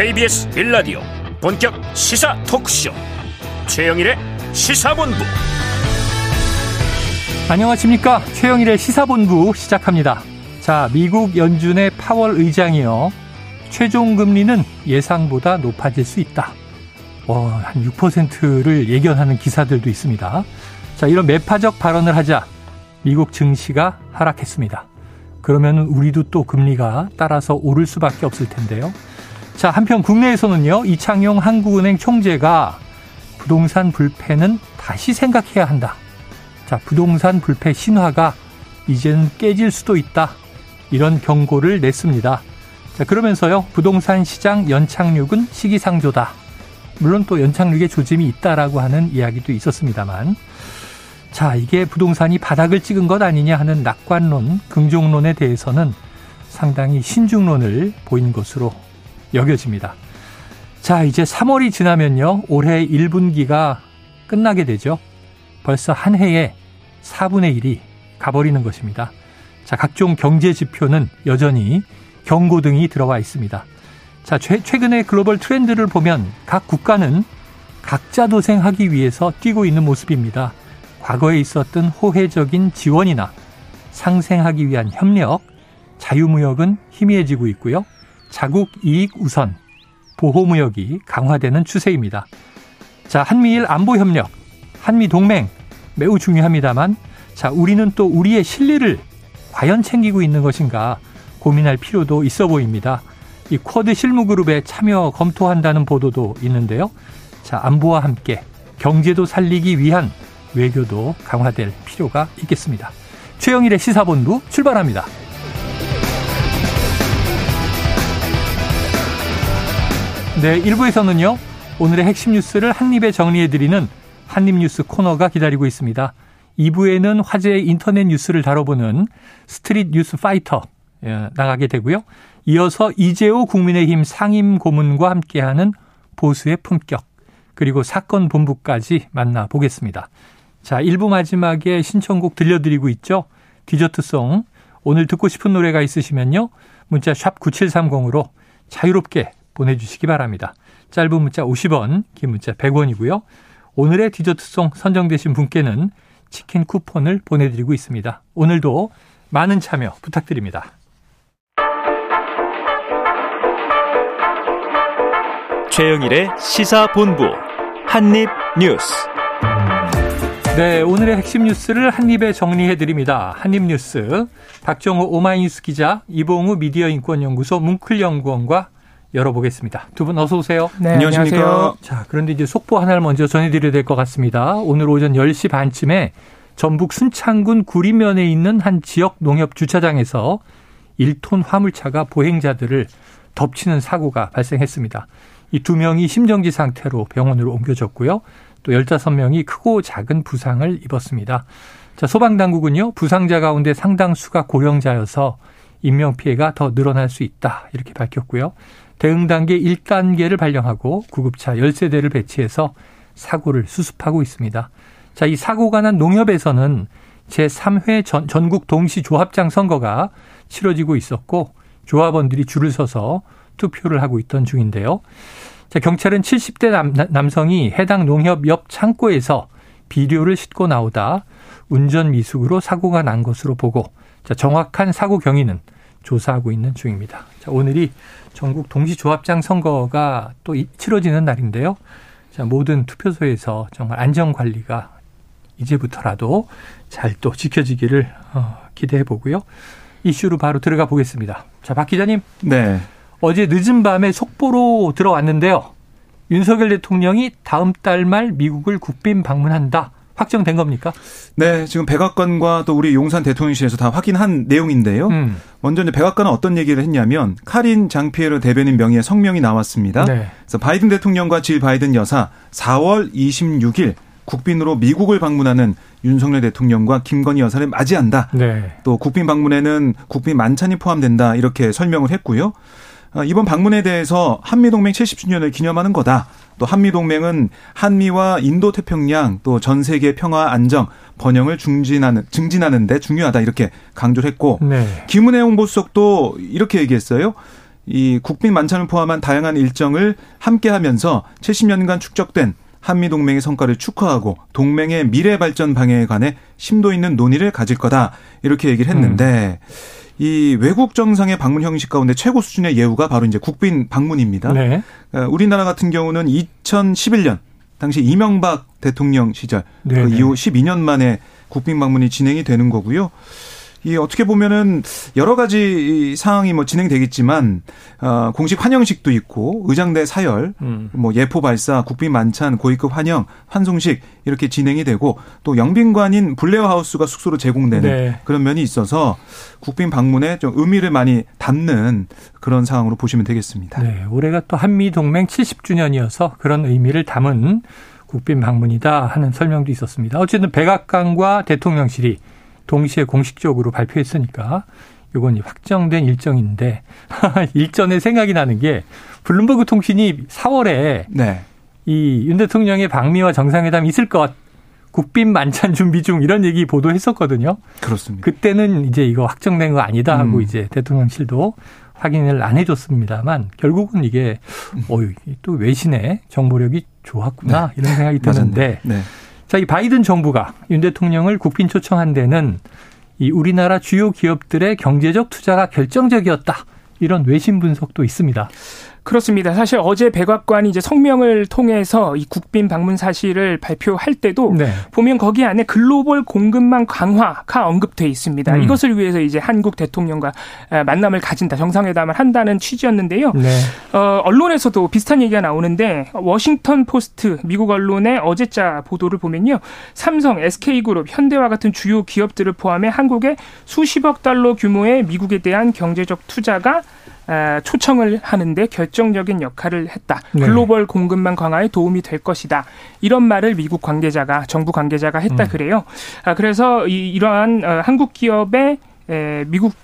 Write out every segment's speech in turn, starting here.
KBS 빌라디오 본격 시사 토크쇼 최영일의 시사본부 안녕하십니까 최영일의 시사본부 시작합니다. 자 미국 연준의 파월 의장이요 최종 금리는 예상보다 높아질 수 있다. 와, 한 6%를 예견하는 기사들도 있습니다. 자 이런 매파적 발언을 하자 미국 증시가 하락했습니다. 그러면 우리도 또 금리가 따라서 오를 수밖에 없을 텐데요. 자, 한편 국내에서는요, 이창용 한국은행 총재가 부동산 불패는 다시 생각해야 한다. 자, 부동산 불패 신화가 이제는 깨질 수도 있다. 이런 경고를 냈습니다. 자, 그러면서요, 부동산 시장 연착륙은 시기상조다. 물론 또 연착륙의 조짐이 있다라고 하는 이야기도 있었습니다만, 자, 이게 부동산이 바닥을 찍은 것 아니냐 하는 낙관론, 긍정론에 대해서는 상당히 신중론을 보인 것으로 여겨집니다. 자, 이제 3월이 지나면요. 올해 1분기가 끝나게 되죠. 벌써 한 해에 4분의 1이 가버리는 것입니다. 자, 각종 경제 지표는 여전히 경고등이 들어와 있습니다. 자, 최근의 글로벌 트렌드를 보면 각 국가는 각자 도생하기 위해서 뛰고 있는 모습입니다. 과거에 있었던 호혜적인 지원이나 상생하기 위한 협력, 자유무역은 희미해지고 있고요. 자국 이익 우선, 보호무역이 강화되는 추세입니다. 자, 한미일 안보 협력, 한미 동맹 매우 중요합니다만, 자, 우리는 또 우리의 실리를 과연 챙기고 있는 것인가 고민할 필요도 있어 보입니다. 이 쿼드 실무그룹에 참여 검토한다는 보도도 있는데요. 자, 안보와 함께 경제도 살리기 위한 외교도 강화될 필요가 있겠습니다. 최영일의 시사본부 출발합니다. 네, 1부에서는요. 오늘의 핵심 뉴스를 한입에 정리해드리는 한입뉴스 코너가 기다리고 있습니다. 2부에는 화제의 인터넷 뉴스를 다뤄보는 Street News Fighter 예, 나가게 되고요. 이어서 이재호 국민의힘 상임 고문과 함께하는 보수의 품격 그리고 사건 본부까지 만나보겠습니다. 자, 1부 마지막에 신청곡 들려드리고 있죠. 디저트송. 오늘 듣고 싶은 노래가 있으시면요. 문자 샵 9730으로 자유롭게 보내주시기 바랍니다. 짧은 문자 50원, 긴 문자 100원이고요. 오늘의 디저트송 선정되신 분께는 치킨 쿠폰을 보내드리고 있습니다. 오늘도 많은 참여 부탁드립니다. 최영일의 시사본부 한입뉴스. 네, 오늘의 핵심 뉴스를 한입에 정리해 드립니다. 한입 뉴스. 박정호 오마이뉴스 기자, 이봉우 미디어 인권연구소 뭉클연구원과 열어보겠습니다. 두 분 어서 오세요. 네, 안녕하십니까. 자, 그런데 이제 속보 하나를 먼저 전해드려야 될 것 같습니다. 오늘 오전 10시 반쯤에 전북 순창군 구리면에 있는 한 지역 농협 주차장에서 1톤 화물차가 보행자들을 덮치는 사고가 발생했습니다. 이 두 명이 심정지 상태로 병원으로 옮겨졌고요. 또 15명이 크고 작은 부상을 입었습니다. 자, 소방당국은요, 부상자 가운데 상당수가 고령자여서 인명피해가 더 늘어날 수 있다. 이렇게 밝혔고요. 대응 단계 1단계를 발령하고 구급차 13대를 배치해서 사고를 수습하고 있습니다. 자, 이 사고가 난 농협에서는 제3회 전, 전국 동시 조합장 선거가 치러지고 있었고 조합원들이 줄을 서서 투표를 하고 있던 중인데요. 자, 경찰은 70대 남, 남성이 해당 농협 옆 창고에서 비료를 싣고 나오다 운전 미숙으로 사고가 난 것으로 보고 자, 정확한 사고 경위는 조사하고 있는 중입니다. 자, 오늘이 전국 동시조합장 선거가 또 치러지는 날인데요. 자, 모든 투표소에서 정말 안전 관리가 이제부터라도 잘 또 지켜지기를 어, 기대해 보고요. 이슈로 바로 들어가 보겠습니다. 자, 박 기자님. 네. 어제 늦은 밤에 속보로 들어왔는데요. 윤석열 대통령이 다음 달 말 미국을 국빈 방문한다. 확정된 겁니까? 네, 지금 백악관과 또 우리 용산 대통령실에서 다 확인한 내용인데요. 음. 먼저 이제 백악관은 어떤 얘기를 했냐면 카린 장피에르 대변인 명의의 성명이 나왔습니다. 네. 그래서 바이든 대통령과 질 바이든 여사 4월 26일 국빈으로 미국을 방문하는 윤석열 대통령과 김건희 여사를 맞이한다. 네. 또 국빈 방문에는 국빈 만찬이 포함된다. 이렇게 설명을 했고요. 어, 이번 방문에 대해서 한미동맹 70주년을 기념하는 거다. 또 한미동맹은 한미와 인도 태평양 또 전 세계 평화 안정 번영을 중진하는 증진하는 데 중요하다 이렇게 강조를 했고 네. 김은혜 홍보수석도 이렇게 얘기했어요. 이 국빈 만찬을 포함한 다양한 일정을 함께 하면서 70년간 축적된 한미 동맹의 성과를 축하하고 동맹의 미래 발전 방향에 관해 심도 있는 논의를 가질 거다. 이렇게 얘기를 했는데 음. 이 외국 정상의 방문 형식 가운데 최고 수준의 예우가 바로 이제 국빈 방문입니다. 네. 어, 우리나라 같은 경우는 2011년 당시 이명박 대통령 시절 그 이후 12년 만에 국빈 방문이 진행이 되는 거고요. 이 어떻게 보면은 여러 가지 상황이 뭐 진행되겠지만 어 공식 환영식도 있고 의장대 사열, 음. 뭐 예포 발사, 국빈 만찬, 고위급 환영, 환송식 이렇게 진행이 되고 또 영빈관인 블레어 하우스가 숙소로 제공되는 네. 그런 면이 있어서 국빈 방문에 좀 의미를 많이 담는 그런 상황으로 보시면 되겠습니다. 네, 올해가 또 한미 동맹 70주년이어서 그런 의미를 담은 국빈 방문이다 하는 설명도 있었습니다. 어쨌든 백악관과 대통령실이 동시에 공식적으로 발표했으니까 이건 확정된 일정인데 일전에 생각이 나는 게 블룸버그 통신이 4월에 네. 이윤 대통령의 방미와 정상회담 있을 것 국빈 만찬 준비 중 이런 얘기 보도했었거든요. 그렇습니다. 그때는 이제 이거 확정된 거 아니다 하고 음. 이제 대통령실도 확인을 안 해줬습니다만 결국은 이게 어유 또 외신의 정보력이 좋았구나 네. 이런 생각이 드는데 네. 자, 이 바이든 정부가 윤 대통령을 국빈 초청한 데는 이 우리나라 주요 기업들의 경제적 투자가 결정적이었다. 이런 외신 분석도 있습니다. 그렇습니다. 사실 어제 백악관이 이제 성명을 통해서 이 국빈 방문 사실을 발표할 때도 네. 보면 거기 안에 글로벌 공급망 강화가 언급돼 있습니다. 음. 이것을 위해서 이제 한국 대통령과 만남을 가진다, 정상회담을 한다는 취지였는데요. 네. 어, 언론에서도 비슷한 얘기가 나오는데 워싱턴 포스트 미국 언론의 어제자 보도를 보면요, 삼성, SK그룹, 현대와 같은 주요 기업들을 포함해 한국에 수십억 달러 규모의 미국에 대한 경제적 투자가 초청을 하는데 결정적인 역할을 했다. 네. 글로벌 공급망 강화에 도움이 될 것이다. 이런 말을 미국 관계자가 정부 관계자가 했다 음. 그래요. 아, 그래서 이, 이러한 어, 한국 기업의 미국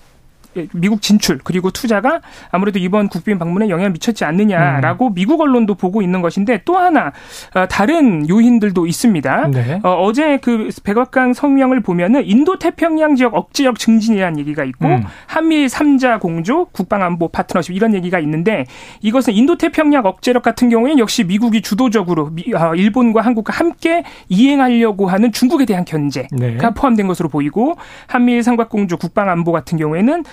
미국 진출 그리고 투자가 아무래도 이번 국빈 방문에 영향을 미쳤지 않느냐라고 음. 미국 언론도 보고 있는 것인데 또 하나 어, 다른 요인들도 있습니다. 네. 어, 제그 백악관 성명을 보면은 인도 태평양 지역 억지력 증진이라는 얘기가 있고 음. 한미 3자 공조 국방안보 파트너십 이런 얘기가 있는데 이것은 인도 태평양 억제력 같은 경우에는 역시 미국이 주도적으로 미, 어, 일본과 한국과 함께 이행하려고 하는 중국에 대한 견제가 네. 포함된 것으로 보이고 한미 삼각공조 국방안보 같은 경우에는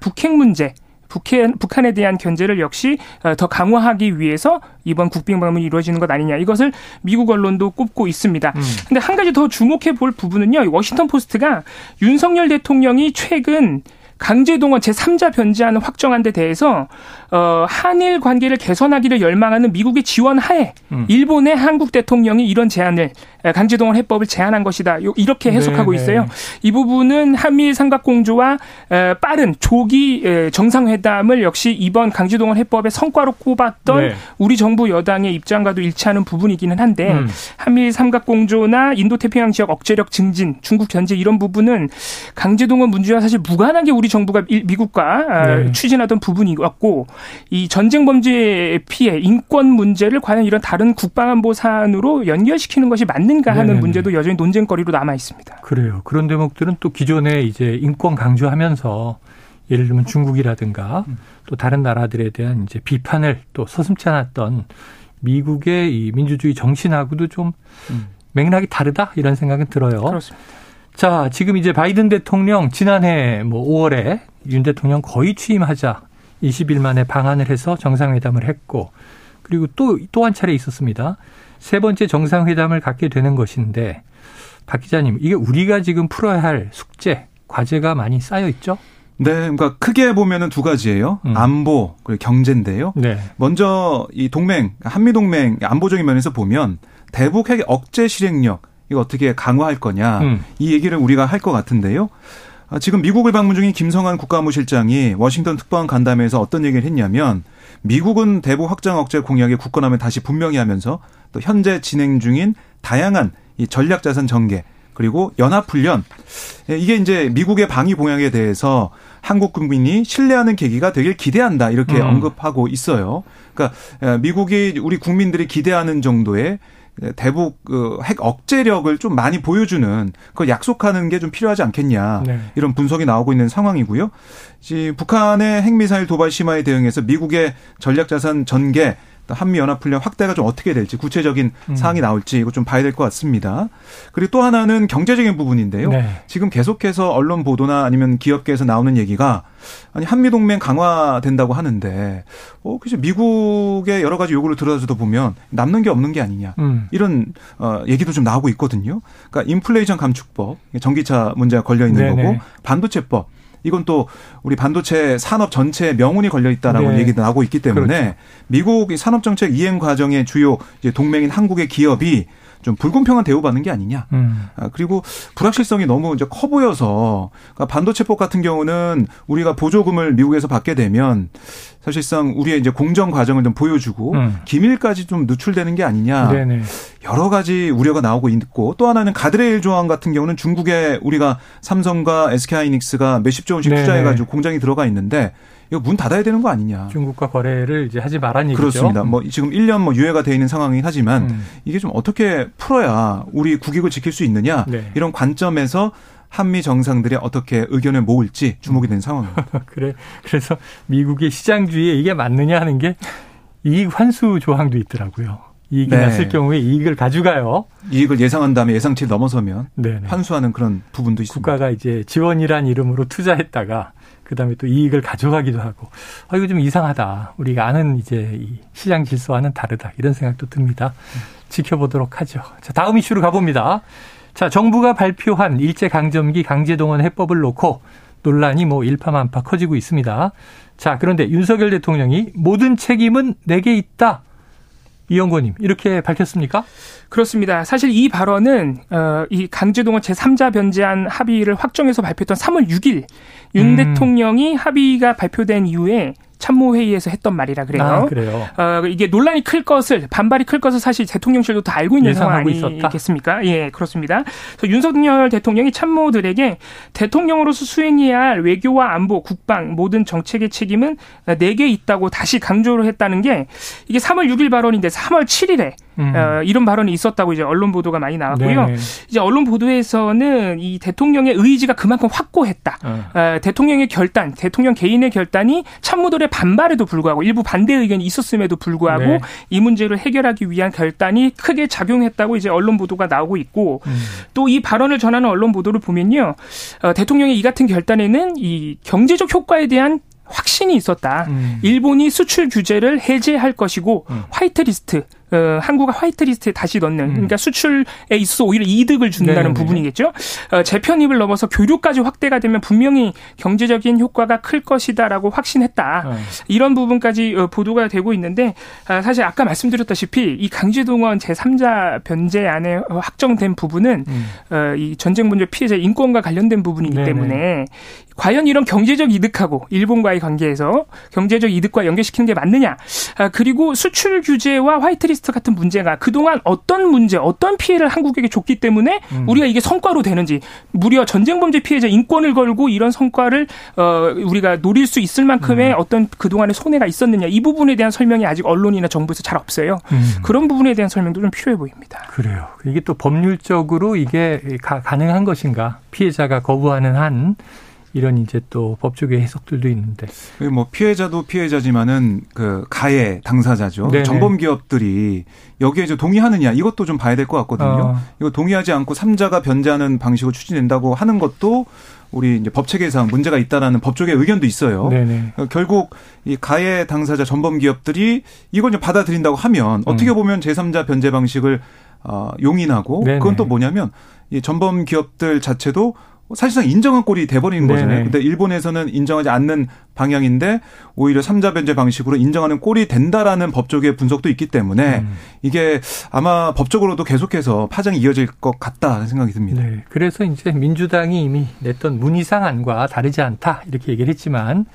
북핵 문제 북한, 북한에 대한 견제를 역시 어, 더 강화하기 위해서 이번 국빈 방문이 이루어지는 것 아니냐 이것을 미국 언론도 꼽고 있습니다. 음. 근데 한 가지 더 주목해 볼 부분은요. 워싱턴 포스트가 윤석열 대통령이 최근 강제동원 제3자 변제안을 확정한 데 대해서 어 한일 관계를 개선하기를 열망하는 미국의 지원 하에 음. 일본의 한국 대통령이 이런 제안을 강제동원 해법을 제안한 것이다. 이렇게 해석하고 네네. 있어요. 이 부분은 한미일 삼각공조와 빠른 조기 정상회담을 역시 이번 강제동원 해법의 성과로 꼽았던 네. 우리 정부 여당의 입장과도 일치하는 부분이기는 한데 음. 한미일 삼각공조나 인도태평양 지역 억제력 증진, 중국 견제 이런 부분은 강제동원 문제와 사실 무관하게 우리 정부가 미국과 아, 네. 추진하던 부분이었고 이 전쟁 범죄 피해, 인권 문제를 과연 이런 다른 국방안보 사안으로 연결시키는 것이 맞는가 하는 네네. 문제도 여전히 논쟁거리로 남아 있습니다. 그래요. 그런 대목들은 또 기존에 이제 인권 강조하면서 예를 들면 중국이라든가 음. 또 다른 나라들에 대한 이제 비판을 또 서슴지 않았던 미국의 이 민주주의 정신하고도 좀 음. 맥락이 다르다 이런 생각은 들어요. 그렇습니다. 자, 지금 이제 바이든 대통령 지난해 뭐 5월에 윤 대통령 거의 취임하자 20일 만에 방한을 해서 정상회담을 했고 그리고 또 또 한 차례 있었습니다. 세 번째 정상회담을 갖게 되는 것인데 박 기자님 이게 우리가 지금 풀어야 할 숙제 과제가 많이 쌓여 있죠? 네, 그러니까 크게 보면은 두 가지예요. 음. 안보 그리고 경제인데요. 네. 먼저 이 동맹 한미 동맹 안보적인 면에서 보면 대북 핵 억제 실행력 이거 어떻게 강화할 거냐 음. 이 얘기를 우리가 할 것 같은데요. 아, 지금 미국을 방문 중인 김성한 국가무실장이 워싱턴 특파원 간담회에서 어떤 얘기를 했냐면 미국은 대북 확장 억제 공약의 굳건함을 다시 분명히 하면서 또 현재 진행 중인 다양한 이 전략 자산 전개 그리고 연합 훈련 예, 이게 이제 미국의 방위 공약에 대해서 한국 국민이 신뢰하는 계기가 되길 기대한다 이렇게 음. 언급하고 있어요. 그러니까 미국이 우리 국민들이 기대하는 정도의 대북 그핵 억제력을 좀 많이 보여주는 그걸 약속하는 게 좀 필요하지 않겠냐 네. 이런 분석이 나오고 있는 상황이고요. 북한의 핵미사일 도발 심화에 대응해서 미국의 전략자산 전개 한미연합훈련 확대가 좀 어떻게 될지 구체적인 음. 사항이 나올지 이거 좀 봐야 될 것 같습니다. 그리고 또 하나는 경제적인 부분인데요. 네. 지금 계속해서 언론 보도나 아니면 기업계에서 나오는 얘기가 아니 한미 동맹 강화된다고 하는데 어 그죠 미국의 여러 가지 요구를 들어서도 보면 남는 게 없는 게 아니냐 음. 이런 어 얘기도 좀 나오고 있거든요. 그러니까 인플레이션 감축법 전기차 문제가 걸려 있는. 거고 반도체법 이건 또 우리 반도체 산업 전체에 명운이 걸려 있다라고 네. 얘기도 나오고 있기 때문에 그렇죠. 미국 산업 정책 이행 과정의 주요 이제 동맹인 한국의 기업이 좀 불공평한 대우받는 게 아니냐. 음. 아, 그리고 불확실성이 너무 이제 커 보여서 그러니까 반도체법 같은 경우는 우리가 보조금을 미국에서 받게 되면 사실상 우리의 이제 공정 과정을 좀 보여주고 음. 기밀까지 좀 누출되는 게 아니냐. 네네. 여러 가지 우려가 나오고 있고 또 하나는 가드레일 조항 같은 경우는 중국에 우리가 삼성과 SK하이닉스가 몇십조 원씩 투자해 가지고 공장이 들어가 있는데 이거 문 닫아야 되는 거 아니냐. 중국과 거래를 이제 하지 말란 얘기죠. 그렇습니다. 뭐 지금 1년 뭐 유예가 돼 있는 상황이긴 하지만 음. 이게 좀 어떻게 풀어야 우리 국익을 지킬 수 있느냐 네. 이런 관점에서 한미 정상들이 어떻게 의견을 모을지 주목이 된 상황입니다. 그래 그래서 미국의 시장주의에 이게 맞느냐 하는 게 이익 환수 조항도 있더라고요. 이익이 네. 났을 경우에 이익을 가져가요. 이익을 예상한 다음에 예상치를 넘어서면 네네. 환수하는 그런 부분도 있습니다. 국가가 이제 지원이란 이름으로 투자했다가 그다음에 또 이익을 가져가기도 하고 아 이거 좀 이상하다. 우리가 아는 이제 이 시장 질서와는 다르다. 이런 생각도 듭니다. 지켜보도록 하죠. 자, 다음 이슈로 가봅니다. 자, 정부가 발표한 일제 강점기 강제동원 해법을 놓고 논란이 뭐 일파만파 커지고 있습니다. 자, 그런데 윤석열 대통령이 모든 책임은 내게 있다. 이영권님 이렇게 밝혔습니까? 그렇습니다. 사실 이 발언은 어, 이 강제동원 제3자 변제안 합의를 확정해서 발표했던 3월 6일 윤 음. 대통령이 합의가 발표된 이후에 참모회의에서 했던 말이라 그래요. 아, 그래요. 어, 이게 논란이 클 것을 반발이 클 것을 사실 대통령실도 다 알고 있는 상황 아니겠습니까? 예, 그렇습니다. 그래서 윤석열 대통령이 참모들에게 대통령으로서 수행해야 할 외교와 안보, 국방 모든 정책의 책임은 내게 있다고 다시 강조를 했다는 게 이게 3월 6일 발언인데 3월 7일에 음. 어, 이런 발언이 있었다고 이제 언론 보도가 많이 나왔고요. 네네. 이제 언론 보도에서는 이 대통령의 의지가 그만큼 확고했다. 어. 어, 대통령의 결단, 대통령 개인의 결단이 참모들의 반발에도 불구하고 일부 반대 의견이 있었음에도 불구하고 네. 이 문제를 해결하기 위한 결단이 크게 작용했다고 이제 언론 보도가 나오고 있고 음. 또이 발언을 전하는 언론 보도를 보면요. 어, 대통령의 이 같은 결단에는 이 경제적 효과에 대한 확신이 있었다. 음. 일본이 수출 규제를 해제할 것이고 음. 화이트리스트 어, 한국을 화이트리스트에 다시 넣는 음. 그러니까 수출에 있어서 오히려 이득을 준다는 네네. 부분이겠죠. 어, 재편입을 넘어서 교류까지 확대가 되면 분명히 경제적인 효과가 클 것이다라고 확신했다. 네. 이런 부분까지 어, 보도가 되고 있는데 아, 사실 아까 말씀드렸다시피 이 강제동원 제3자 변제안에 확정된 부분은 음. 어, 이 전쟁 문제 피해자 인권과 관련된 부분이기 네네. 때문에 과연 이런 경제적 이득하고 일본과의 관계에서 경제적 이득과 연계시키는 게 맞느냐? 아, 그리고 수출 규제와 화이트리스트 같은 문제가 그동안 어떤 문제, 어떤 피해를 한국에게 줬기 때문에 음. 우리가 이게 성과로 되는지 무려 전쟁 범죄 피해자 인권을 걸고 이런 성과를 어 우리가 노릴 수 있을 만큼의 음. 어떤 그동안의 손해가 있었느냐 이 부분에 대한 설명이 아직 언론이나 정부에서 잘 없어요. 음. 그런 부분에 대한 설명도 좀 필요해 보입니다. 그래요. 이게 또 법률적으로 이게 가, 가능한 것인가? 피해자가 거부하는 한 이런 이제 또 법조계 해석들도 있는데. 뭐 피해자도 피해자지만은 그 가해 당사자죠. 네네. 전범 기업들이 여기에 이제 동의하느냐 이것도 좀 봐야 될 것 같거든요. 어. 이거 동의하지 않고 삼자가 변제하는 방식으로 추진된다고 하는 것도 우리 이제 법 체계상 문제가 있다라는 법조계 의견도 있어요. 그러니까 결국 이 가해 당사자 전범 기업들이 이걸 좀 받아들인다고 하면 어떻게 음. 보면 제3자 변제 방식을 어, 용인하고 네네. 그건 또 뭐냐면 이 전범 기업들 자체도 사실상 인정한 꼴이 돼버리는 네네. 거잖아요. 근데 일본에서는 인정하지 않는 방향인데 오히려 삼자 변제 방식으로 인정하는 꼴이 된다라는 법적의 분석도 있기 때문에 음. 이게 아마 법적으로도 계속해서 파장이 이어질 것 같다는 생각이 듭니다. 네. 그래서 이제 민주당이 이미 냈던 문희상 안과 다르지 않다 이렇게 얘기를 했지만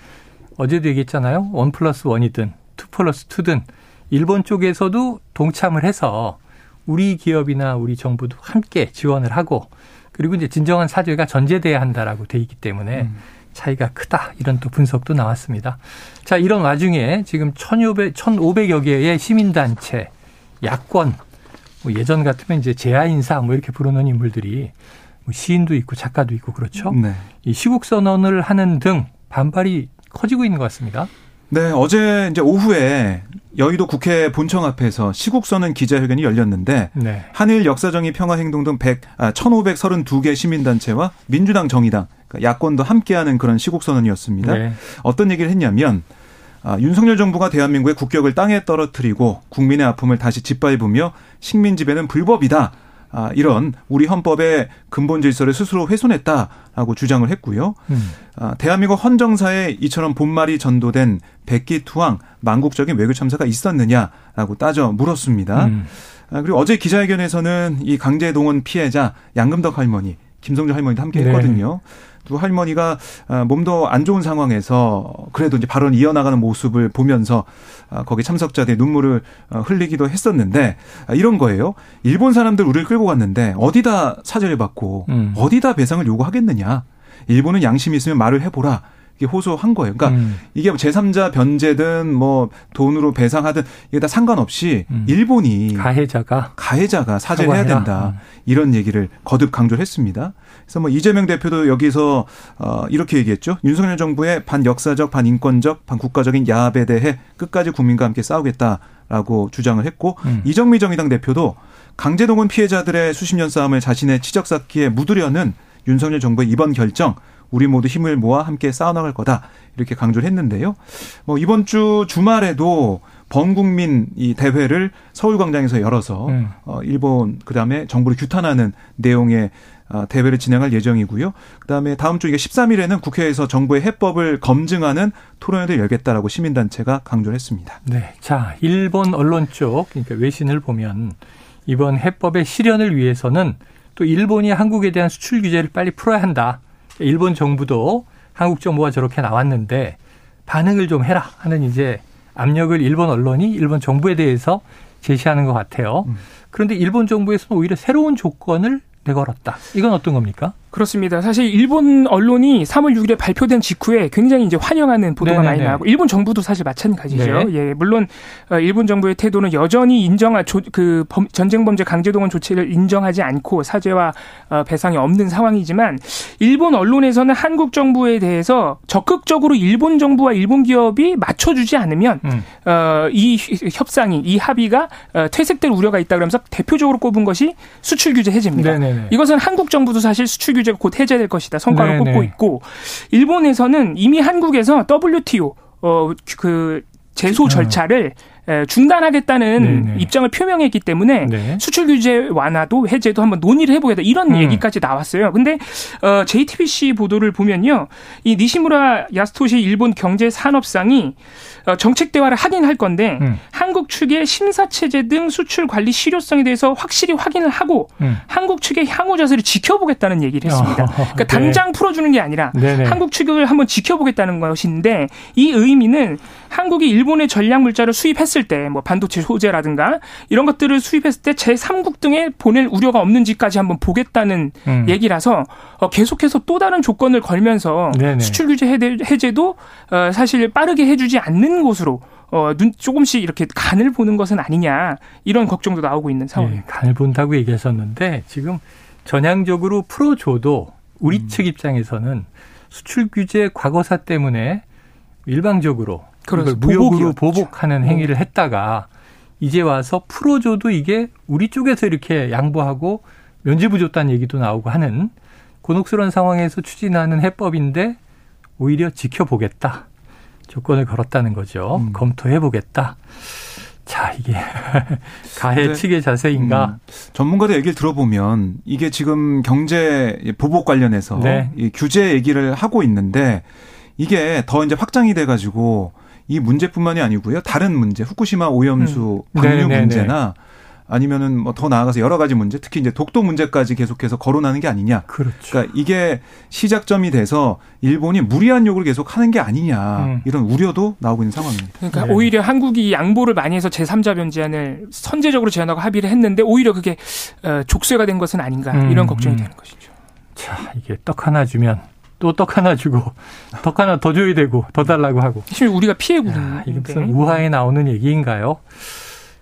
어제도 얘기했잖아요. one plus one이든 two plus two든 일본 쪽에서도 동참을 해서 우리 기업이나 우리 정부도 함께 지원을 하고 그리고 이제 진정한 사죄가 전제돼야 한다라고 돼 있기 때문에 음. 차이가 크다 이런 또 분석도 나왔습니다. 자 이런 와중에 지금 1,500, 1,500여 개의 시민단체, 야권 뭐 예전 같으면 이제 제야 인사 뭐 이렇게 부르는 인물들이 뭐 시인도 있고 작가도 있고 그렇죠. 네. 이 시국 선언을 하는 등 반발이 커지고 있는 것 같습니다. 네, 어제 이제 오후에 여의도 국회 본청 앞에서 시국 선언 기자회견이 열렸는데 네. 한일 역사정의 평화행동 등 100, 아, 1,532개 시민단체와 민주당 정의당 그러니까 야권도 함께하는 그런 시국 선언이었습니다. 네. 어떤 얘기를 했냐면 아, 윤석열 정부가 대한민국의 국격을 땅에 떨어뜨리고 국민의 아픔을 다시 짓밟으며 식민 지배는 불법이다. 아, 이런 우리 헌법의 근본 질서를 스스로 훼손했다라고 주장을 했고요. 음. 아, 대한민국 헌정사에 이처럼 본말이 전도된 백기투항 망국적인 외교 참사가 있었느냐라고 따져 물었습니다. 음. 아, 그리고 어제 기자회견에서는 이 강제동원 피해자 양금덕 할머니, 김성주 할머니도 함께 네. 했거든요. 네. 두 할머니가 아, 몸도 안 좋은 상황에서 그래도 이제 발언 이어나가는 모습을 보면서 아, 거기 참석자들의 눈물을 어, 흘리기도 했었는데 아, 이런 거예요. 일본 사람들 우리를 끌고 갔는데 어디다 사죄를 받고 음. 어디다 배상을 요구하겠느냐. 일본은 양심이 있으면 말을 해보라. 이게 호소한 거예요. 그러니까 음. 이게 뭐 제3자 변제든 뭐 돈으로 배상하든 이게 다 상관없이 음. 일본이 가해자가 가해자가 사죄해야 를 된다. 음. 이런 얘기를 거듭 강조를 했습니다. 그래서 뭐 이재명 대표도 여기서 어 이렇게 얘기했죠. 윤석열 정부의 반역사적, 반인권적, 반국가적인 야합에 대해 끝까지 국민과 함께 싸우겠다라고 주장을 했고 음. 이정미 정의당 대표도 강제동원 피해자들의 수십 년 싸움을 자신의 치적 쌓기에 묻으려는 윤석열 정부의 이번 결정 우리 모두 힘을 모아 함께 싸워나갈 거다 이렇게 강조를 했는데요. 뭐 이번 주 주말에도 범국민 이 대회를 서울광장에서 열어서 음. 어 일본 그다음에 정부를 규탄하는 내용의 어, 대회를 진행할 예정이고요. 그다음에 다음 주 이게 13일에는 국회에서 정부의 해법을 검증하는 토론회를 열겠다라고 시민단체가 강조를 했습니다. 네. 자, 일본 언론 쪽 그러니까 외신을 보면 이번 해법의 실현을 위해서는 또 일본이 한국에 대한 수출 규제를 빨리 풀어야 한다. 일본 정부도 한국 정부가 저렇게 나왔는데 반응을 좀 해라 하는 이제 압력을 일본 언론이 일본 정부에 대해서 제시하는 것 같아요. 음. 그런데 일본 정부에서는 오히려 새로운 조건을 내걸었다. 이건 어떤 겁니까? 그렇습니다. 사실 일본 언론이 3월 6일에 발표된 직후에 굉장히 이제 환영하는 보도가 네네네. 많이 나오고 일본 정부도 사실 마찬가지죠. 네. 예, 물론 어, 일본 정부의 태도는 여전히 인정할 그 전쟁 범죄 강제 동원 조치를 인정하지 않고 사죄와 어, 배상이 없는 상황이지만 일본 언론에서는 한국 정부에 대해서 적극적으로 일본 정부와 일본 기업이 맞춰주지 않으면 음. 어, 이 협상이 이 합의가 퇴색될 우려가 있다 그러면서 대표적으로 꼽은 것이 수출 규제 해제입니다. 네네네. 이것은 한국 정부도 사실 수출 규제 규제가 곧 해제될 것이다. 성과를. 꼽고 있고 일본에서는 이미 한국에서 WTO 어그 제소 절차를 중단하겠다는 네네. 입장을 표명했기 때문에 네. 수출 규제 완화도 해제도 한번 논의를 해보겠다 이런 음. 얘기까지 나왔어요. 근데 어, JTBC 보도를 보면요, 이 니시무라 야스토시 일본 경제산업상이 어, 정책 대화를 하긴 할 건데 음. 한국 측의 심사 체제 등 수출 관리 실효성에 대해서 확실히 확인을 하고 음. 한국 측의 향후 자세를 지켜보겠다는 얘기를 했습니다. 어, 그러니까 네. 당장 풀어주는 게 아니라 네네. 한국 측을 한번 지켜보겠다는 것인데 이 의미는 한국이 일본의 전략 물자를 수입했을 때 뭐 반도체 소재라든가 이런 것들을 수입했을 때 제3국 등에 보낼 우려가 없는지까지 한번 보겠다는 음. 얘기라서 어, 계속해서 또 다른 조건을 걸면서 네네. 수출 규제 해제도 어, 사실 빠르게 해주지 않는 곳으로 어, 눈 조금씩 이렇게 간을 보는 것은 아니냐 이런 걱정도 나오고 있는 상황입니다. 네, 간을 본다고 얘기하셨는데 지금 전향적으로 풀어줘도 우리 음. 측 입장에서는 수출 규제 과거사 때문에 일방적으로 그걸 무역으로 보복하는 음. 행위를 했다가 이제 와서 풀어줘도 이게 우리 쪽에서 이렇게 양보하고 면제부 줬다는 얘기도 나오고 하는 곤혹스러운 상황에서 추진하는 해법인데 오히려 지켜보겠다. 조건을 걸었다는 거죠. 음. 검토해보겠다. 자, 이게 가해 측의 자세인가? 음, 전문가들 얘기를 들어보면 이게 지금 경제 보복 관련해서 네. 이 규제 얘기를 하고 있는데 이게 더 이제 확장이 돼가지고 이 문제뿐만이 아니고요. 다른 문제, 후쿠시마 오염수 음. 방류 네네네. 문제나 아니면은 뭐 더 나아가서 여러 가지 문제, 특히 이제 독도 문제까지 계속해서 거론하는 게 아니냐. 그렇죠. 그러니까 이게 시작점이 돼서 일본이 무리한 요구를 계속 하는 게 아니냐. 음. 이런 우려도 나오고 있는 상황입니다. 그러니까 네. 오히려 한국이 양보를 많이 해서 제3자 변제안을 선제적으로 제안하고 합의를 했는데 오히려 그게 어, 족쇄가 된 것은 아닌가 음. 이런 걱정이 음. 되는 것이죠. 자, 이게 떡 하나 주면 또 떡 하나 주고 떡 하나 더 줘야 되고 더 달라고 하고. 사실 우리가 피해고 이게 무슨 우화에 나오는 얘기인가요?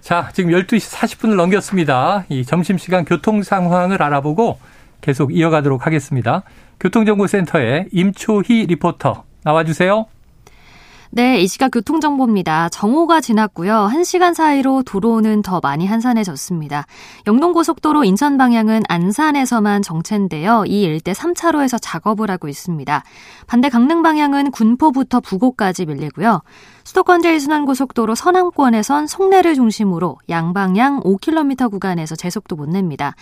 자, 지금 12시 40분을 넘겼습니다. 이 점심시간 교통 상황을 알아보고 계속 이어가도록 하겠습니다. 교통정보센터의 임초희 리포터 나와주세요. 네, 이 시각 교통정보입니다. 정오가 지났고요. 1시간 사이로 도로는 더 많이 한산해졌습니다. 영동고속도로 인천 방향은 안산에서만 정체인데요. 이 일대 3차로에서 작업을 하고 있습니다. 반대 강릉 방향은 군포부터 부곡까지 밀리고요. 수도권 제일순환고속도로 서남권에선 송내를 중심으로 양방향 5km 구간에서 제속도 못 냅니다.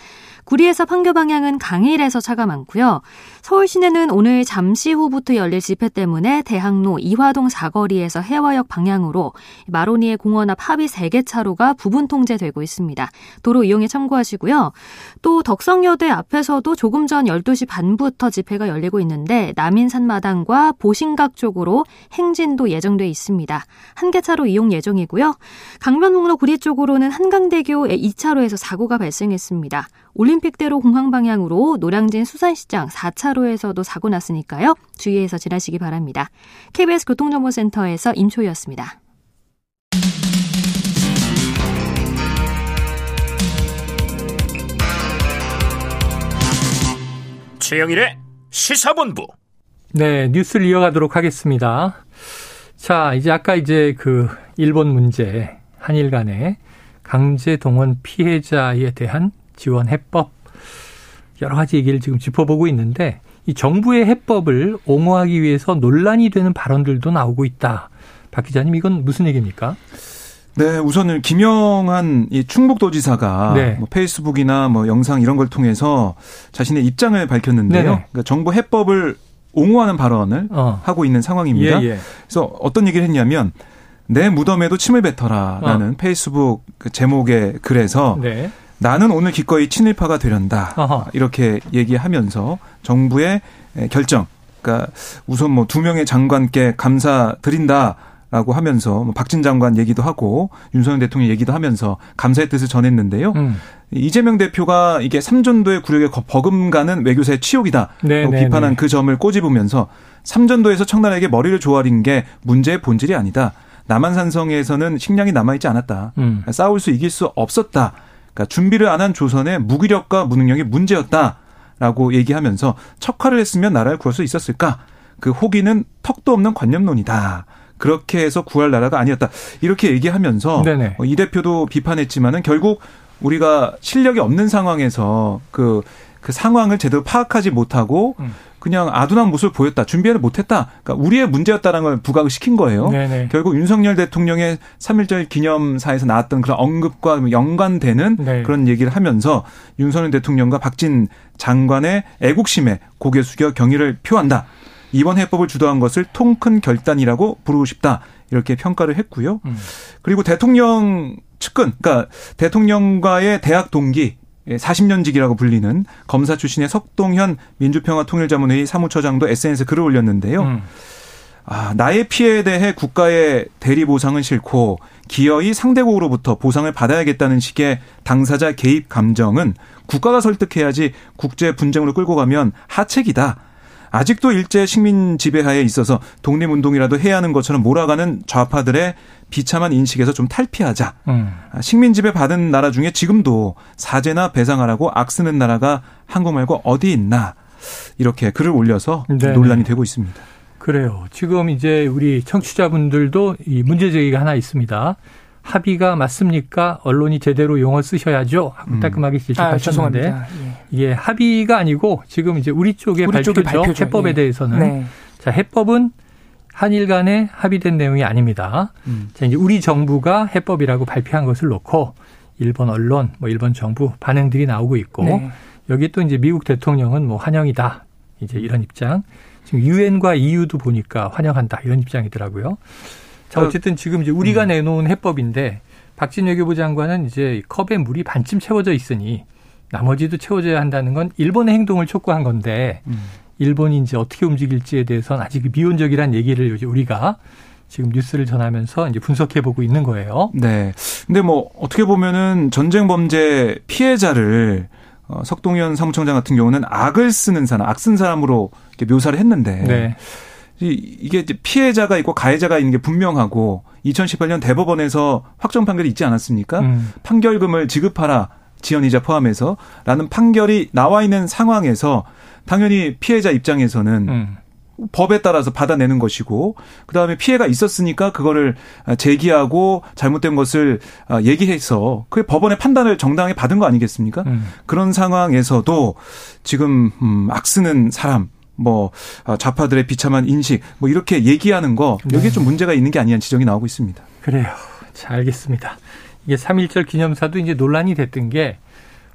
구리에서 판교 방향은 강일에서 차가 많고요. 서울 시내는 오늘 잠시 후부터 열릴 집회 때문에 대학로 이화동 사거리에서 해화역 방향으로 마로니에 공원 앞 합의 3개 차로가 부분 통제되고 있습니다. 도로 이용에 참고하시고요. 또 덕성여대 앞에서도 조금 전 12시 반부터 집회가 열리고 있는데 남인산마당과 보신각 쪽으로 행진도 예정돼 있습니다. 한 개 차로 이용 예정이고요. 강변북로 구리 쪽으로는 한강대교 2차로에서 사고가 발생했습니다. 올림픽대로 공항 방향으로 노량진 수산시장 4차로에서도 사고 났으니까요. 주의해서 지나시기 바랍니다. KBS 교통정보센터에서 임초희였습니다. 최영일의 시사본부. 네, 뉴스를 이어가도록 하겠습니다. 자, 이제 아까 이제 그 일본 문제, 한일 간의 강제 동원 피해자에 대한 지원 해법 여러 가지 얘기를 지금 짚어보고 있는데 이 정부의 해법을 옹호하기 위해서 논란이 되는 발언들도 나오고 있다. 박 기자님 이건 무슨 얘기입니까? 네, 우선은 김영한 이 충북도지사가 네. 뭐 페이스북이나 뭐 영상 이런 걸 통해서 자신의 입장을 밝혔는데요. 그러니까 정부 해법을 옹호하는 발언을 어. 하고 있는 상황입니다. 예, 예. 그래서 어떤 얘기를 했냐면 내 무덤에도 침을 뱉어라라는 어. 페이스북 그 제목의 글에서 네. 나는 오늘 기꺼이 친일파가 되련다 어허. 이렇게 얘기하면서 정부의 결정, 그러니까 우선 뭐 두 명의 장관께 감사드린다. 라고 하면서 뭐 박진 장관 얘기도 하고 윤석열 대통령 얘기도 하면서 감사의 뜻을 전했는데요. 음. 이재명 대표가 이게 삼전도의 굴욕에 버금가는 외교사의 치욕이다. 네, 네 비판한 네. 그 점을 꼬집으면서 삼전도에서 청나라에게 머리를 조아린 게 문제의 본질이 아니다. 남한산성에서는 식량이 남아있지 않았다. 음. 싸울 수 이길 수 없었다. 그러니까 준비를 안 한 조선의 무기력과 무능력이 문제였다 라고 얘기하면서 척화를 했으면 나라를 구할 수 있었을까? 그 호기는 턱도 없는 관념론이다. 그렇게 해서 구할 나라가 아니었다. 이렇게 얘기하면서 네네. 이 대표도 비판했지만은 결국 우리가 실력이 없는 상황에서 그, 그 상황을 제대로 파악하지 못하고 음. 그냥 아둔한 모습을 보였다. 준비를 못했다. 그러니까 우리의 문제였다라는 걸 부각을 시킨 거예요. 네네. 결국 윤석열 대통령의 3.1절 기념사에서 나왔던 그런 언급과 연관되는 네. 그런 얘기를 하면서 윤석열 대통령과 박진 장관의 애국심에 고개 숙여 경의를 표한다. 이번 해법을 주도한 것을 통큰 결단이라고 부르고 싶다. 이렇게 평가를 했고요. 음. 그리고 대통령 측근, 그러니까 대통령과의 대학 동기 40년직이라고 불리는 검사 출신의 석동현 민주평화통일자문회의 사무처장도 SNS에 글을 올렸는데요. 음. 아, 나의 피해에 대해 국가의 대리 보상은 싫고 기어이 상대국으로부터 보상을 받아야겠다는 식의 당사자 개입 감정은 국가가 설득해야지 국제 분쟁으로 끌고 가면 하책이다. 아직도 일제 식민 지배하에 있어서 독립운동이라도 해야 하는 것처럼 몰아가는 좌파들의 비참한 인식에서 좀 탈피하자. 음. 식민 지배 받은 나라 중에 지금도 사죄나 배상하라고 악쓰는 나라가 한국 말고 어디 있나. 이렇게 글을 올려서 네네. 논란이 되고 있습니다. 그래요. 지금 이제 우리 청취자분들도 이 문제 제기가 하나 있습니다. 합의가 맞습니까? 언론이 제대로 용어 쓰셔야죠. 하고 음. 따끔하게 지적하셨는데 아, 예. 이 게 합의가 아니고 지금 이제 우리 쪽에 우리 발표죠. 발표죠. 해법에 예. 대해서는 네. 자 해법은 한일 간에 합의된 내용이 아닙니다. 음. 자 이제 우리 정부가 해법이라고 발표한 것을 놓고 일본 언론, 뭐 일본 정부 반응들이 나오고 있고 네. 여기 또 이제 미국 대통령은 뭐 환영이다. 이제 이런 입장. 지금 유엔과 EU도 보니까 환영한다 이런 입장이더라고요. 자, 어, 어쨌든 지금 이제 우리가 음. 내놓은 해법인데 박진 외 교부 장관은 이제 컵에 물이 반쯤 채워져 있으니 나머지도 채워져야 한다는 건 일본의 행동을 촉구한 건데 음. 일본이 이제 어떻게 움직일지에 대해서는 아직 미온적이란 얘기를 이제 우리가 지금 뉴스를 전하면서 이제 분석해 보고 있는 거예요. 네. 근데 뭐 어떻게 보면은 전쟁 범죄 피해자를 어, 석동현 사무총장 같은 경우는 악을 쓰는 사람, 악쓴 사람으로 이렇게 묘사를 했는데 네. 이게 피해자가 있고 가해자가 있는 게 분명하고 2018년 대법원에서 확정 판결이 있지 않았습니까? 음. 판결금을 지급하라. 지연이자 포함해서 라는 판결이 나와 있는 상황에서 당연히 피해자 입장에서는 음. 법에 따라서 받아내는 것이고 그다음에 피해가 있었으니까 그거를 제기하고 잘못된 것을 얘기해서 그 법원의 판단을 정당하게 받은 거 아니겠습니까? 음. 그런 상황에서도 지금 음 악쓰는 사람 뭐 아, 좌파들의 비참한 인식 뭐 이렇게 얘기하는 거 여기에 네. 좀 문제가 있는 게 아니냐는 지적이 나오고 있습니다. 그래요. 자, 알겠습니다. 이게 3.1절 기념사도 이제 논란이 됐던 게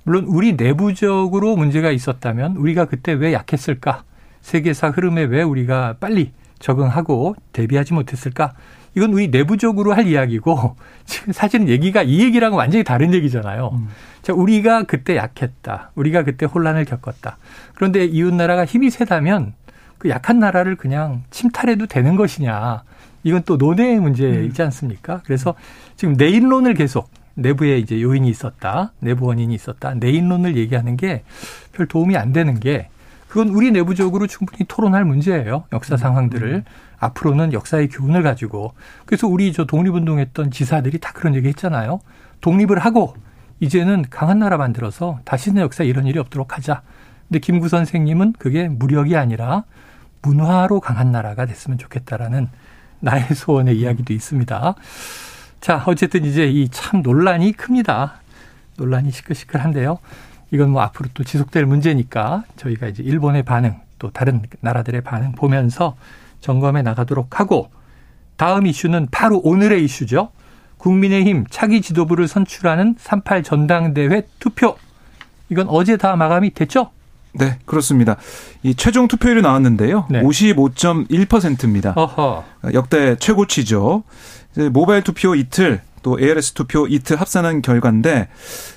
물론 우리 내부적으로 문제가 있었다면 우리가 그때 왜 약했을까? 세계사 흐름에 왜 우리가 빨리 적응하고 대비하지 못했을까? 이건 우리 내부적으로 할 이야기고 지금 사실은 얘기가 이 얘기랑은 완전히 다른 얘기잖아요. 음. 자, 우리가 그때 약했다. 우리가 그때 혼란을 겪었다. 그런데 이웃 나라가 힘이 세다면 그 약한 나라를 그냥 침탈해도 되는 것이냐. 이건 또 논의의 문제이지 음. 않습니까? 그래서 지금 내인론을 계속 내부에 이제 요인이 있었다. 내부 원인이 있었다. 내인론을 얘기하는 게 별 도움이 안 되는 게 그건 우리 내부적으로 충분히 토론할 문제예요. 역사 음. 상황들을. 음. 앞으로는 역사의 교훈을 가지고. 그래서 우리 저 독립운동했던 지사들이 다 그런 얘기 했잖아요. 독립을 하고 이제는 강한 나라 만들어서 다시는 역사에 이런 일이 없도록 하자. 근데 김구 선생님은 그게 무력이 아니라 문화로 강한 나라가 됐으면 좋겠다라는 나의 소원의 이야기도 있습니다. 자, 어쨌든 이제 이 참 논란이 큽니다. 논란이 시끌시끌한데요. 이건 뭐 앞으로 또 지속될 문제니까 저희가 이제 일본의 반응 또 다른 나라들의 반응 보면서 점검해 나가도록 하고 다음 이슈는 바로 오늘의 이슈죠. 국민의힘 차기 지도부를 선출하는 38 전당대회 투표. 이건 어제 다 마감이 됐죠? 네, 그렇습니다. 이 최종 투표율이 나왔는데요. 네. 55.1%입니다. 어허. 역대 최고치죠. 모바일 투표 이틀, 또 ARS 투표 이틀 합산한 결과인데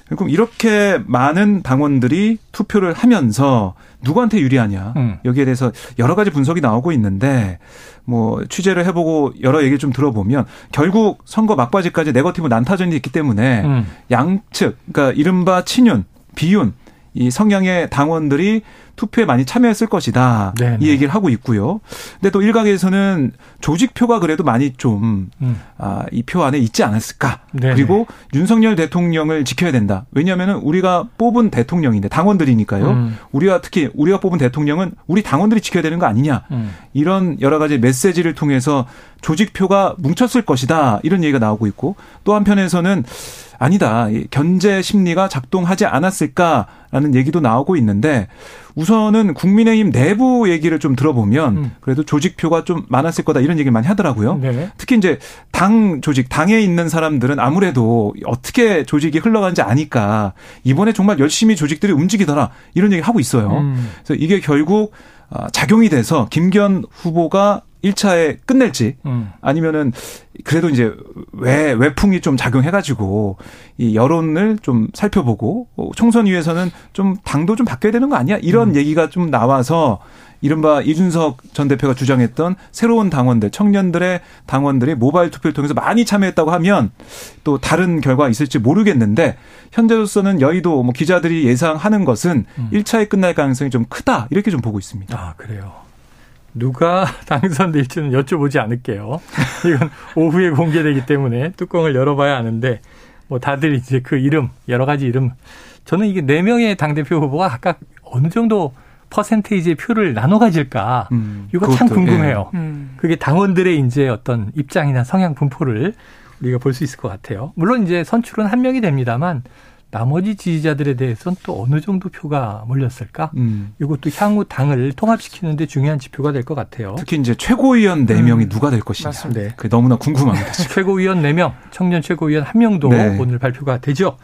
그럼 이렇게 많은 당원들이 투표를 하면서 누구한테 유리하냐 음. 여기에 대해서 여러 가지 분석이 나오고 있는데 뭐 취재를 해보고 여러 얘기를 좀 들어보면 결국 선거 막바지까지 네거티브 난타전이 있기 때문에 음. 양측 그러니까 이른바 친윤 비윤 이 성향의 당원들이 투표에 많이 참여했을 것이다. 네네. 이 얘기를 하고 있고요. 근데 또 일각에서는 조직표가 그래도 많이 좀, 음. 아, 이 표 안에 있지 않았을까. 네네. 그리고 윤석열 대통령을 지켜야 된다. 왜냐하면 우리가 뽑은 대통령인데 당원들이니까요. 음. 우리가 특히 우리가 뽑은 대통령은 우리 당원들이 지켜야 되는 거 아니냐. 음. 이런 여러 가지 메시지를 통해서 조직표가 뭉쳤을 것이다. 이런 얘기가 나오고 있고 또 한편에서는 아니다. 견제 심리가 작동하지 않았을까라는 얘기도 나오고 있는데 우선은 국민의힘 내부 얘기를 좀 들어보면 음. 그래도 조직표가 좀 많았을 거다 이런 얘기를 많이 하더라고요. 네. 특히 이제 당 조직, 당에 있는 사람들은 아무래도 어떻게 조직이 흘러가는지 아니까 이번에 정말 열심히 조직들이 움직이더라 이런 얘기 하고 있어요. 음. 그래서 이게 결국 아, 작용이 돼서 김기현 후보가 1차에 끝낼지 음. 아니면은 그래도 이제 외 외풍이 좀 작용해 가지고 이 여론을 좀 살펴보고 어, 총선 위에서는 좀 당도 좀 바뀌어야 되는 거 아니야 이런 음. 얘기가 좀 나와서 이른바 이준석 전 대표가 주장했던 새로운 당원들, 청년들의 당원들이 모바일 투표를 통해서 많이 참여했다고 하면 또 다른 결과가 있을지 모르겠는데 현재로서는 여의도 뭐 기자들이 예상하는 것은 음. 1차에 끝날 가능성이 좀 크다 이렇게 좀 보고 있습니다. 아 그래요. 누가 당선될지는 여쭤보지 않을게요. 이건 오후에 공개되기 때문에 뚜껑을 열어봐야 아는데 뭐 다들 이제 그 이름 여러 가지 이름 저는 이게 네 명의 당 대표 후보가 각각 어느 정도 퍼센테이지의 표를 나눠 가질까 음, 이거 참 궁금해요. 예. 음. 그게 당원들의 이제 어떤 입장이나 성향 분포를 우리가 볼 수 있을 것 같아요. 물론 이제 선출은 한 명이 됩니다만 나머지 지지자들에 대해서는 또 어느 정도 표가 몰렸을까? 음. 이것도 향후 당을 통합시키는데 중요한 지표가 될 것 같아요. 특히 이제 최고위원 4명이 음. 누가 될 것이냐. 맞습니다. 네. 그게 너무나 궁금합니다. 최고위원 4명, 청년 최고위원 1명도 네. 오늘 발표가 되죠.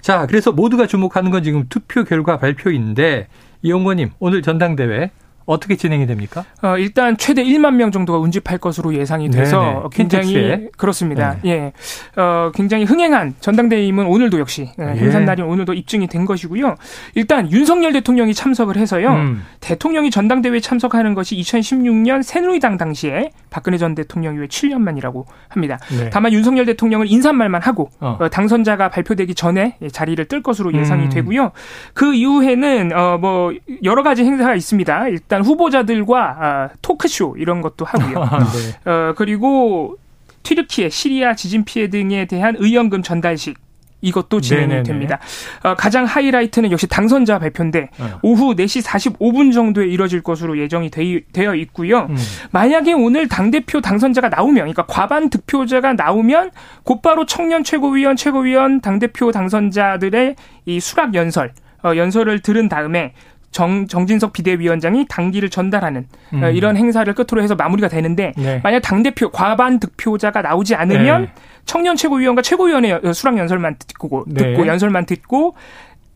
자, 그래서 모두가 주목하는 건 지금 투표 결과 발표인데 이용권님 오늘 전당대회 어떻게 진행이 됩니까? 어, 일단 최대 1만 명 정도가 운집할 것으로 예상이 돼서 네네. 굉장히 킨텍스에. 그렇습니다. 네. 예, 어, 굉장히 흥행한 전당대회임은 오늘도 역시 예. 행사 날이 오늘도 입증이 된 것이고요. 일단 윤석열 대통령이 참석을 해서요. 음. 대통령이 전당대회에 참석하는 것이 2016년 새누리당 당시에 박근혜 전 대통령 이후에 7년 만이라고 합니다. 네. 다만 윤석열 대통령은 인사말만 하고 어. 어. 당선자가 발표되기 전에 자리를 뜰 것으로 예상이 음. 되고요. 그 이후에는 어 뭐 여러 가지 행사가 있습니다. 일단 후보자들과 아, 토크쇼 이런 것도 하고요. 아, 네. 어 그리고 튀르키예, 시리아 지진 피해 등에 대한 의연금 전달식 이것도 진행이. 됩니다. 어, 가장 하이라이트는 역시 당선자 발표인데 네. 오후 4시 45분 정도에 이뤄질 것으로 예정이 되, 어 있고요. 음. 만약에 오늘 당대표 당선자가 나오면 그러니까 과반 득표자가 나오면 곧바로 청년 최고위원 최고위원 당대표 당선자들의 이 수락 연설 어, 연설을 들은 다음에 정, 정진석 비대위원장이 당기를 전달하는 어, 음. 이런 행사를 끝으로 해서 마무리가 되는데 네. 만약 당 대표 과반 득표자가 나오지 않으면 네. 청년 최고위원과 최고위원의 수락 연설만 듣고, 네. 듣고 연설만 듣고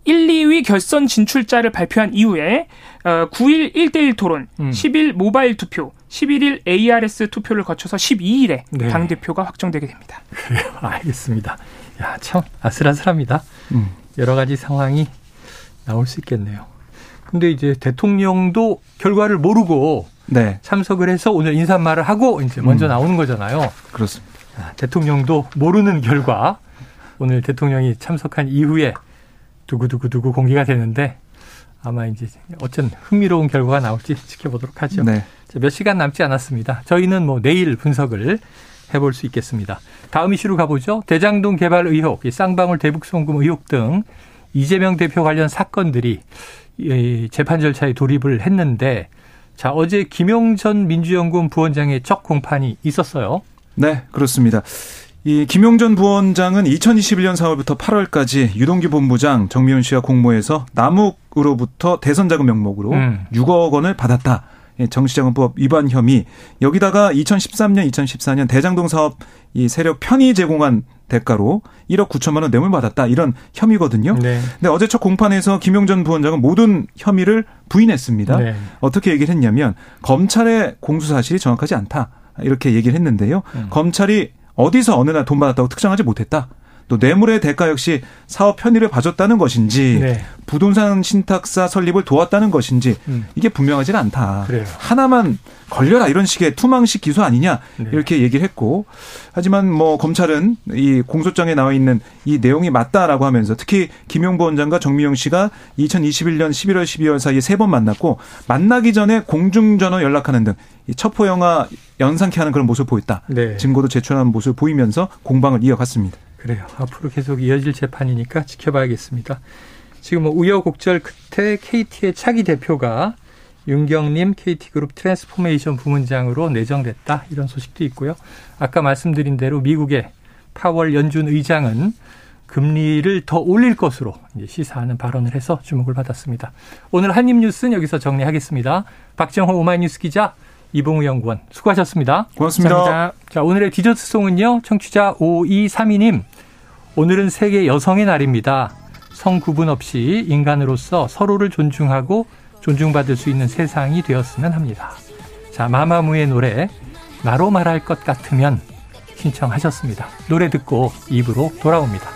1, 2위 결선 진출자를 발표한 이후에 어, 9일 1대1 토론, 음. 10일 모바일 투표, 11일 ARS 투표를 거쳐서 12일에 네. 당 대표가 확정되게 됩니다. 그래요. 알겠습니다. 야, 참 아슬아슬합니다. 음. 여러 가지 상황이 나올 수 있겠네요. 근데 이제 대통령도 결과를 모르고 네. 참석을 해서 오늘 인사말을 하고 이제 먼저 음. 나오는 거잖아요. 그렇습니다. 아, 대통령도 모르는 결과 오늘 대통령이 참석한 이후에 두구두구두구 공개가 되는데 아마 이제 어쩐 흥미로운 결과가 나올지 지켜보도록 하죠. 네. 몇 시간 남지 않았습니다. 저희는 뭐 내일 분석을 해볼 수 있겠습니다. 다음 이슈로 가보죠. 대장동 개발 의혹, 쌍방울 대북 송금 의혹 등 이재명 대표 관련 사건들이 재판 절차에 돌입을 했는데 자 어제 김용전 민주연구원 부원장의 첫 공판이 있었어요. 네, 그렇습니다. 이 김용전 부원장은 2021년 4월부터 8월까지 유동규 본부장 정미훈 씨와 공모해서 남욱으로부터 대선 자금 명목으로 음. 6억 원을 받았다. 예, 정치자금법 위반 혐의 여기다가 2013년, 2014년 대장동 사업 이 세력 편의 제공한 대가로 1억 9천만 원 뇌물 받았다 이런 혐의거든요. 네. 근데 어제 첫 공판에서 김용 전 부원장은 모든 혐의를 부인했습니다. 네. 어떻게 얘기를 했냐면 검찰의 공수 사실이 정확하지 않다 이렇게 얘기를 했는데요. 음. 검찰이 어디서 어느 날 돈 받았다고 특정하지 못했다. 또 뇌물의 대가 역시 사업 편의를 봐줬다는 것인지 네. 부동산 신탁사 설립을 도왔다는 것인지 음. 이게 분명하지는 않다. 그래요. 하나만 걸려라 이런 식의 투망식 기소 아니냐 네. 이렇게 얘기를 했고 하지만 뭐 검찰은 이 공소장에 나와 있는 이 내용이 맞다라고 하면서 특히 김용보 원장과 정미영 씨가 2021년 11월 12월 사이에 세 번 만났고 만나기 전에 공중전화 연락하는 등 첩보 영화 연상케 하는 그런 모습을 보였다. 네. 증거도 제출하는 모습을 보이면서 공방을 이어갔습니다. 그래요. 앞으로 계속 이어질 재판이니까 지켜봐야겠습니다. 지금 뭐 우여곡절 끝에 KT의 차기 대표가 윤경림 KT그룹 transformation 부문장으로 내정됐다 이런 소식도 있고요. 아까 말씀드린 대로 미국의 파월 연준 의장은 금리를 더 올릴 것으로 시사하는 발언을 해서 주목을 받았습니다. 오늘 한입뉴스는 여기서 정리하겠습니다. 박정호 오마이뉴스 기자, 이봉우 연구원 수고하셨습니다. 고맙습니다. 감사합니다. 자, 오늘의 디저트송은요. 청취자 5232님. 오늘은 세계 여성의 날입니다. 성 구분 없이 인간으로서 서로를 존중하고 존중받을 수 있는 세상이 되었으면 합니다. 자, 마마무의 노래 나로 말할 것 같으면 신청하셨습니다. 노래 듣고 입으로 돌아옵니다.